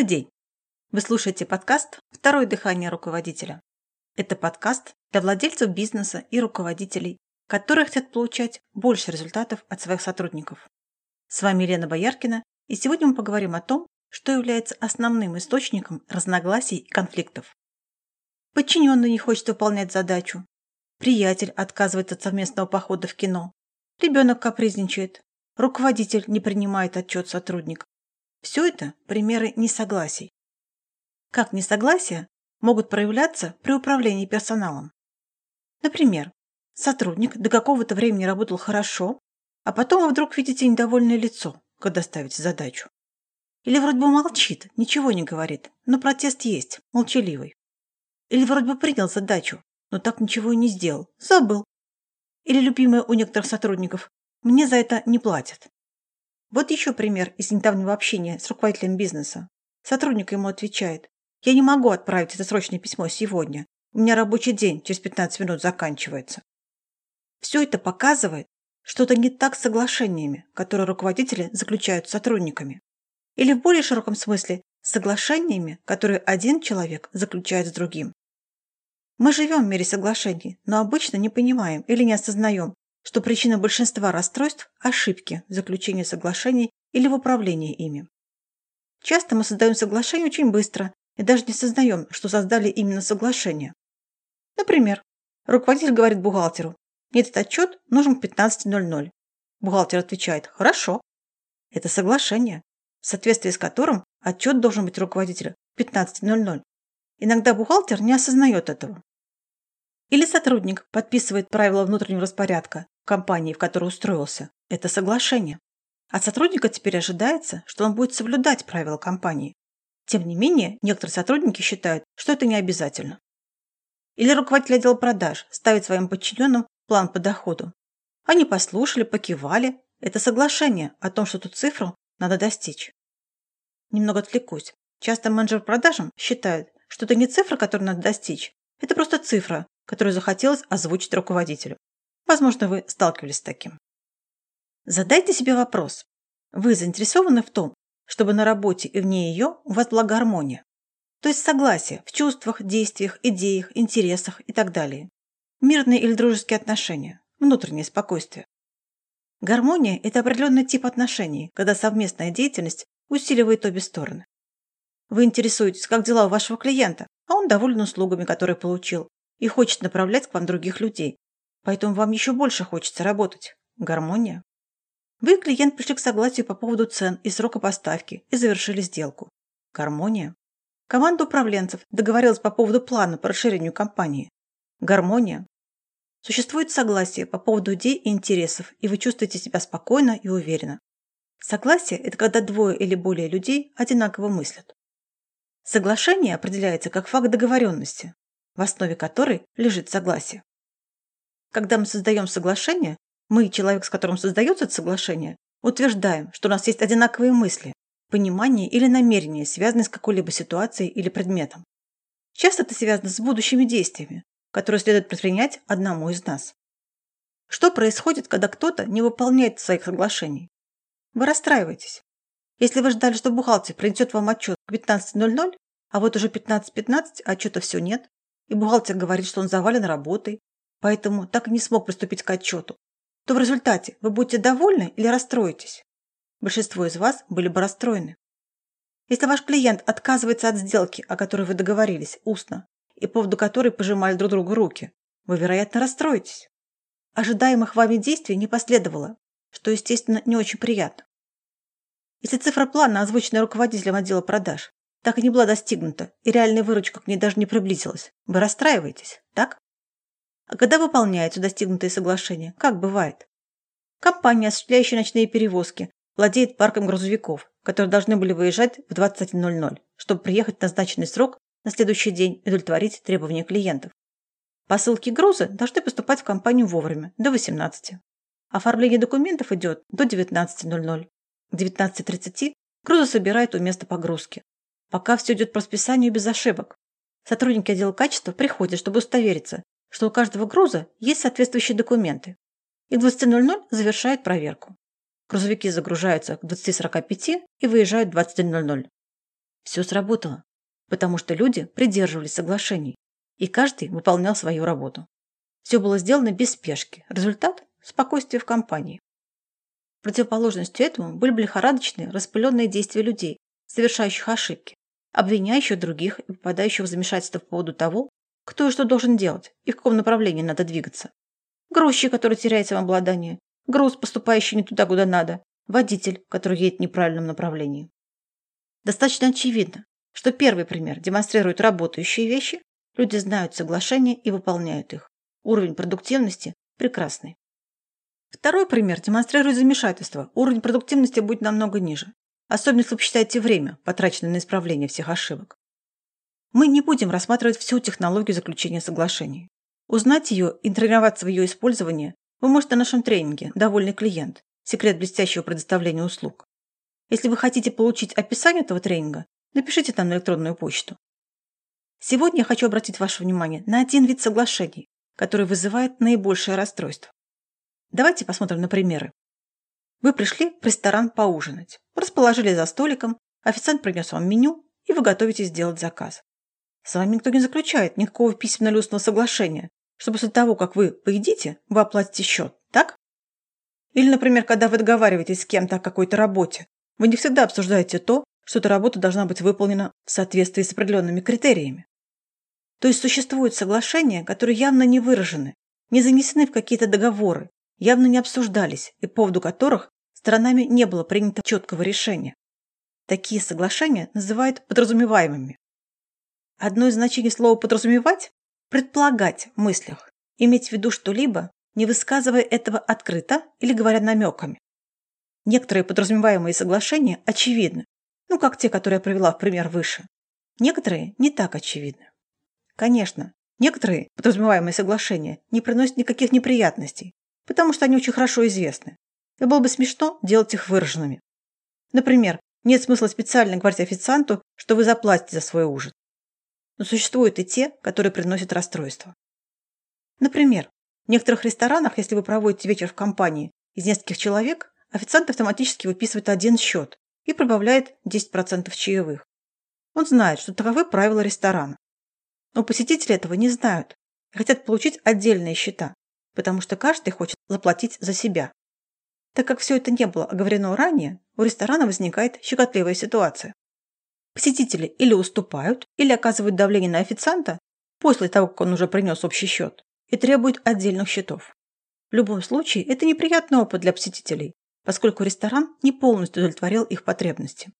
Добрый день! Вы слушаете подкаст «Второе дыхание руководителя». Это подкаст для владельцев бизнеса и руководителей, которые хотят получать больше результатов от своих сотрудников. С вами Елена Бояркина, и сегодня мы поговорим о том, что является основным источником разногласий и конфликтов. Подчиненный не хочет выполнять задачу, приятель отказывается от совместного похода в кино, ребенок капризничает, руководитель не принимает отчет сотрудника. Все это примеры несогласий. Как несогласия могут проявляться при управлении персоналом? Например, сотрудник до какого-то времени работал хорошо, а потом вы вдруг видите недовольное лицо, когда ставите задачу. Или вроде бы молчит, ничего не говорит, но протест есть, молчаливый. Или вроде бы принял задачу, но так ничего и не сделал, забыл. Или любимое у некоторых сотрудников, мне за это не платят. Вот еще пример из недавнего общения с руководителем бизнеса. Сотрудник ему отвечает, я не могу отправить это срочное письмо сегодня. У меня рабочий день через 15 минут заканчивается. Все это показывает, что-то не так с соглашениями, которые руководители заключают с сотрудниками. Или в более широком смысле с соглашениями, которые один человек заключает с другим. Мы живем в мире соглашений, но обычно не понимаем или не осознаем, что причина большинства расстройств – ошибки в заключении соглашений или в управлении ими. Часто мы создаем соглашения очень быстро и даже не сознаем, что создали именно соглашение. Например, руководитель говорит бухгалтеру, мне этот отчет нужен к 15.00. Бухгалтер отвечает, хорошо. Это соглашение, в соответствии с которым отчет должен быть руководителя в 15.00. Иногда бухгалтер не осознает этого. Или сотрудник подписывает правила внутреннего распорядка компании, в которой устроился. Это соглашение. От сотрудника теперь ожидается, что он будет соблюдать правила компании. Тем не менее, некоторые сотрудники считают, что это не обязательно. Или руководитель отдела продаж ставит своим подчиненным план по доходу. Они послушали, покивали. Это соглашение о том, что эту цифру надо достичь. Немного отвлекусь. Часто менеджер продажам считает, что это не цифра, которую надо достичь. Это просто цифра, которую захотелось озвучить руководителю. Возможно, вы сталкивались с таким. Задайте себе вопрос. Вы заинтересованы в том, чтобы на работе и вне ее у вас была гармония? То есть согласие в чувствах, действиях, идеях, интересах и так далее. Мирные или дружеские отношения, внутреннее спокойствие. Гармония – это определенный тип отношений, когда совместная деятельность усиливает обе стороны. Вы интересуетесь, как дела у вашего клиента, а он доволен услугами, которые получил, и хочет направлять к вам других людей. Поэтому вам еще больше хочется работать. Гармония. Вы и клиент пришли к согласию по поводу цен и срока поставки и завершили сделку. Гармония. Команда управленцев договорилась по поводу плана по расширению компании. Гармония. Существует согласие по поводу идей и интересов, и вы чувствуете себя спокойно и уверенно. Согласие – это когда двое или более людей одинаково мыслят. Соглашение определяется как факт договоренности, в основе которой лежит согласие. Когда мы создаем соглашение, мы, человек, с которым создается это соглашение, утверждаем, что у нас есть одинаковые мысли, понимание или намерение, связанные с какой-либо ситуацией или предметом. Часто это связано с будущими действиями, которые следует предпринять одному из нас. Что происходит, когда кто-то не выполняет своих соглашений? Вы расстраиваетесь. Если вы ждали, что бухгалтер принесет вам отчет к 15.00, а вот уже 15.15, .15, а отчета все нет, и бухгалтер говорит, что он завален работой, поэтому так и не смог приступить к отчету, то в результате вы будете довольны или расстроитесь? Большинство из вас были бы расстроены. Если ваш клиент отказывается от сделки, о которой вы договорились устно, и по поводу которой пожимали друг другу руки, вы, вероятно, расстроитесь. Ожидаемых вами действий не последовало, что, естественно, не очень приятно. Если цифра плана, озвученная руководителем отдела продаж, так и не была достигнута, и реальная выручка к ней даже не приблизилась. Вы расстраиваетесь, так? А когда выполняются достигнутые соглашения, как бывает? Компания, осуществляющая ночные перевозки, владеет парком грузовиков, которые должны были выезжать в 21.00, чтобы приехать в назначенный срок на следующий день и удовлетворить требования клиентов. Посылки груза должны поступать в компанию вовремя, до 18. Оформление документов идет до 19.00. К 19.30 грузы собирают у места погрузки. Пока все идет по расписанию без ошибок. Сотрудники отдела качества приходят, чтобы удостовериться, что у каждого груза есть соответствующие документы. И к 20.00 завершают проверку. Грузовики загружаются к 20.45 и выезжают в 21.00. Все сработало, потому что люди придерживались соглашений, и каждый выполнял свою работу. Все было сделано без спешки. Результат – спокойствие в компании. Противоположностью этому были бы лихорадочные, распыленные действия людей, совершающих ошибки, обвиняющих других и попадающих в замешательство по поводу того, кто и что должен делать и в каком направлении надо двигаться. Грузчик, который теряет самообладание, груз, поступающий не туда, куда надо, водитель, который едет в неправильном направлении. Достаточно очевидно, что первый пример демонстрирует работающие вещи, люди знают соглашения и выполняют их. Уровень продуктивности прекрасный. Второй пример демонстрирует замешательство. Уровень продуктивности будет намного ниже. Особенно если вы посчитаете время, потраченное на исправление всех ошибок. Мы не будем рассматривать всю технологию заключения соглашений. Узнать ее и тренироваться в ее использовании вы можете на нашем тренинге «Довольный клиент. Секрет блестящего предоставления услуг». Если вы хотите получить описание этого тренинга, напишите там на электронную почту. Сегодня я хочу обратить ваше внимание на один вид соглашений, который вызывает наибольшее расстройство. Давайте посмотрим на примеры. Вы пришли в ресторан поужинать, расположили за столиком, официант принес вам меню, и вы готовитесь сделать заказ. С вами никто не заключает никакого письменно-лестного соглашения, чтобы после того, как вы поедите, вы оплатите счет, так? Или, например, когда вы договариваетесь с кем-то о какой-то работе, вы не всегда обсуждаете то, что эта работа должна быть выполнена в соответствии с определенными критериями. То есть существуют соглашения, которые явно не выражены, не занесены в какие-то договоры, явно не обсуждались и по поводу которых сторонами не было принято четкого решения. Такие соглашения называют подразумеваемыми. Одно из значений слова «подразумевать» – предполагать в мыслях, иметь в виду что-либо, не высказывая этого открыто или говоря намеками. Некоторые подразумеваемые соглашения очевидны, ну, как те, которые я привела в пример выше. Некоторые не так очевидны. Конечно, некоторые подразумеваемые соглашения не приносят никаких неприятностей, потому что они очень хорошо известны. И было бы смешно делать их выраженными. Например, нет смысла специально говорить официанту, что вы заплатите за свой ужин но существуют и те, которые приносят расстройство. Например, в некоторых ресторанах, если вы проводите вечер в компании из нескольких человек, официант автоматически выписывает один счет и прибавляет 10% чаевых. Он знает, что таковы правила ресторана. Но посетители этого не знают и хотят получить отдельные счета, потому что каждый хочет заплатить за себя. Так как все это не было оговорено ранее, у ресторана возникает щекотливая ситуация. Посетители или уступают, или оказывают давление на официанта после того, как он уже принес общий счет, и требуют отдельных счетов. В любом случае, это неприятный опыт для посетителей, поскольку ресторан не полностью удовлетворил их потребности.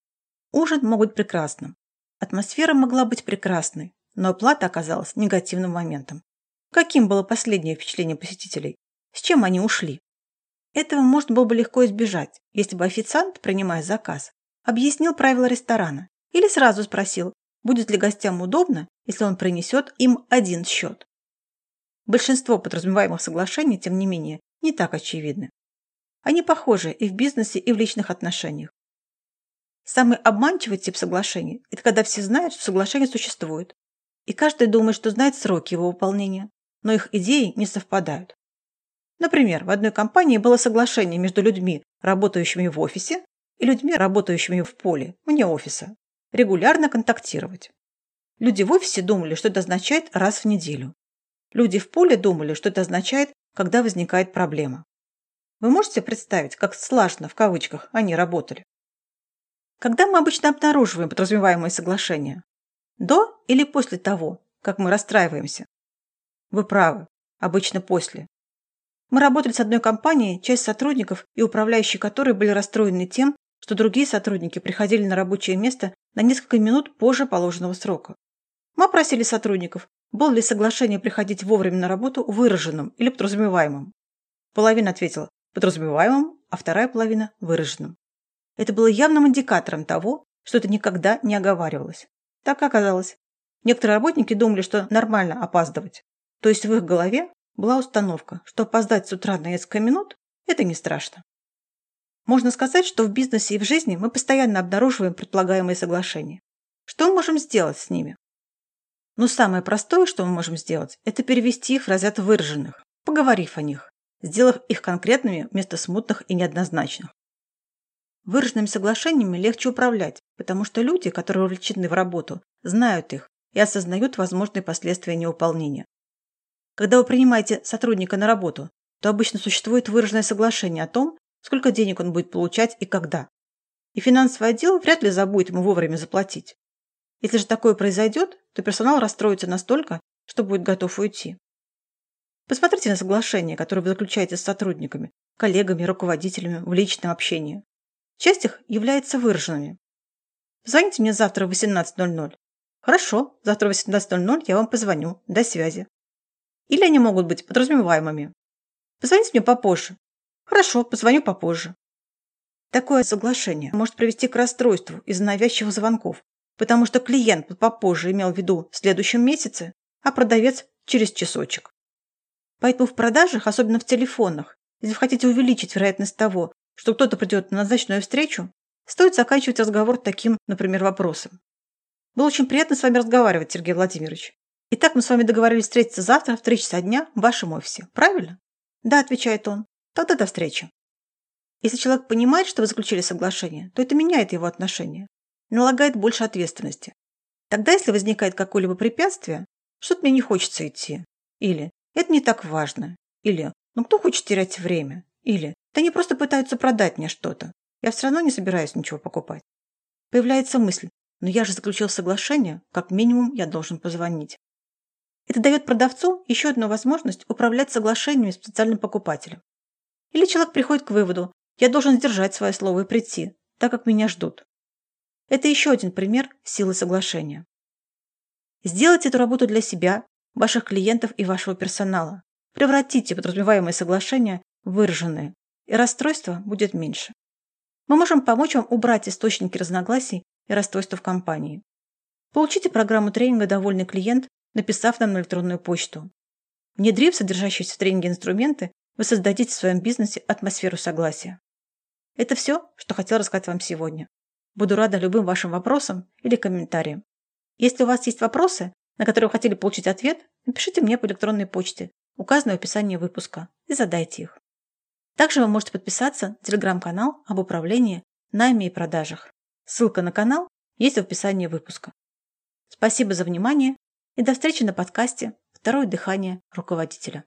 Ужин мог быть прекрасным. Атмосфера могла быть прекрасной, но оплата оказалась негативным моментом. Каким было последнее впечатление посетителей? С чем они ушли? Этого можно было бы легко избежать, если бы официант, принимая заказ, объяснил правила ресторана или сразу спросил, будет ли гостям удобно, если он принесет им один счет. Большинство подразумеваемых соглашений, тем не менее, не так очевидны. Они похожи и в бизнесе, и в личных отношениях. Самый обманчивый тип соглашений – это когда все знают, что соглашение существует, и каждый думает, что знает сроки его выполнения, но их идеи не совпадают. Например, в одной компании было соглашение между людьми, работающими в офисе, и людьми, работающими в поле, вне офиса регулярно контактировать. Люди в офисе думали, что это означает раз в неделю. Люди в поле думали, что это означает, когда возникает проблема. Вы можете представить, как «слажно» в кавычках они работали? Когда мы обычно обнаруживаем подразумеваемые соглашения? До или после того, как мы расстраиваемся? Вы правы, обычно после. Мы работали с одной компанией, часть сотрудников и управляющие которой были расстроены тем, что другие сотрудники приходили на рабочее место на несколько минут позже положенного срока. Мы опросили сотрудников, было ли соглашение приходить вовремя на работу выраженным или подразумеваемым. Половина ответила подразумеваемым, а вторая половина – выраженным. Это было явным индикатором того, что это никогда не оговаривалось. Так оказалось. Некоторые работники думали, что нормально опаздывать. То есть в их голове была установка, что опоздать с утра на несколько минут – это не страшно. Можно сказать, что в бизнесе и в жизни мы постоянно обнаруживаем предполагаемые соглашения. Что мы можем сделать с ними? Ну, самое простое, что мы можем сделать, это перевести их в разряд выраженных, поговорив о них, сделав их конкретными вместо смутных и неоднозначных. Выраженными соглашениями легче управлять, потому что люди, которые увлечены в работу, знают их и осознают возможные последствия неуполнения. Когда вы принимаете сотрудника на работу, то обычно существует выраженное соглашение о том, сколько денег он будет получать и когда. И финансовый отдел вряд ли забудет ему вовремя заплатить. Если же такое произойдет, то персонал расстроится настолько, что будет готов уйти. Посмотрите на соглашения, которые вы заключаете с сотрудниками, коллегами, руководителями в личном общении. Часть их является выраженными. Позвоните мне завтра в 18.00. Хорошо, завтра в 18.00 я вам позвоню. До связи. Или они могут быть подразумеваемыми. Позвоните мне попозже. Хорошо, позвоню попозже. Такое соглашение может привести к расстройству из-за навязчивых звонков, потому что клиент попозже имел в виду в следующем месяце, а продавец через часочек. Поэтому в продажах, особенно в телефонах, если вы хотите увеличить вероятность того, что кто-то придет на назначенную встречу, стоит заканчивать разговор таким, например, вопросом. Было очень приятно с вами разговаривать, Сергей Владимирович. Итак, мы с вами договорились встретиться завтра в 3 часа дня в вашем офисе. Правильно? Да, отвечает он. Тогда до встречи. Если человек понимает, что вы заключили соглашение, то это меняет его отношение, налагает больше ответственности. Тогда, если возникает какое-либо препятствие, что-то мне не хочется идти, или это не так важно, или ну кто хочет терять время, или да они просто пытаются продать мне что-то, я все равно не собираюсь ничего покупать. Появляется мысль, но я же заключил соглашение, как минимум я должен позвонить. Это дает продавцу еще одну возможность управлять соглашениями с потенциальным покупателем. Или человек приходит к выводу, я должен сдержать свое слово и прийти, так как меня ждут. Это еще один пример силы соглашения. Сделайте эту работу для себя, ваших клиентов и вашего персонала. Превратите подразумеваемые соглашения в выраженные, и расстройства будет меньше. Мы можем помочь вам убрать источники разногласий и расстройства в компании. Получите программу тренинга «Довольный клиент», написав нам на электронную почту. Внедрив содержащиеся в тренинге инструменты, вы создадите в своем бизнесе атмосферу согласия. Это все, что хотел рассказать вам сегодня. Буду рада любым вашим вопросам или комментариям. Если у вас есть вопросы, на которые вы хотели получить ответ, напишите мне по электронной почте, указанной в описании выпуска, и задайте их. Также вы можете подписаться на телеграм-канал об управлении, найме и продажах. Ссылка на канал есть в описании выпуска. Спасибо за внимание и до встречи на подкасте «Второе дыхание руководителя».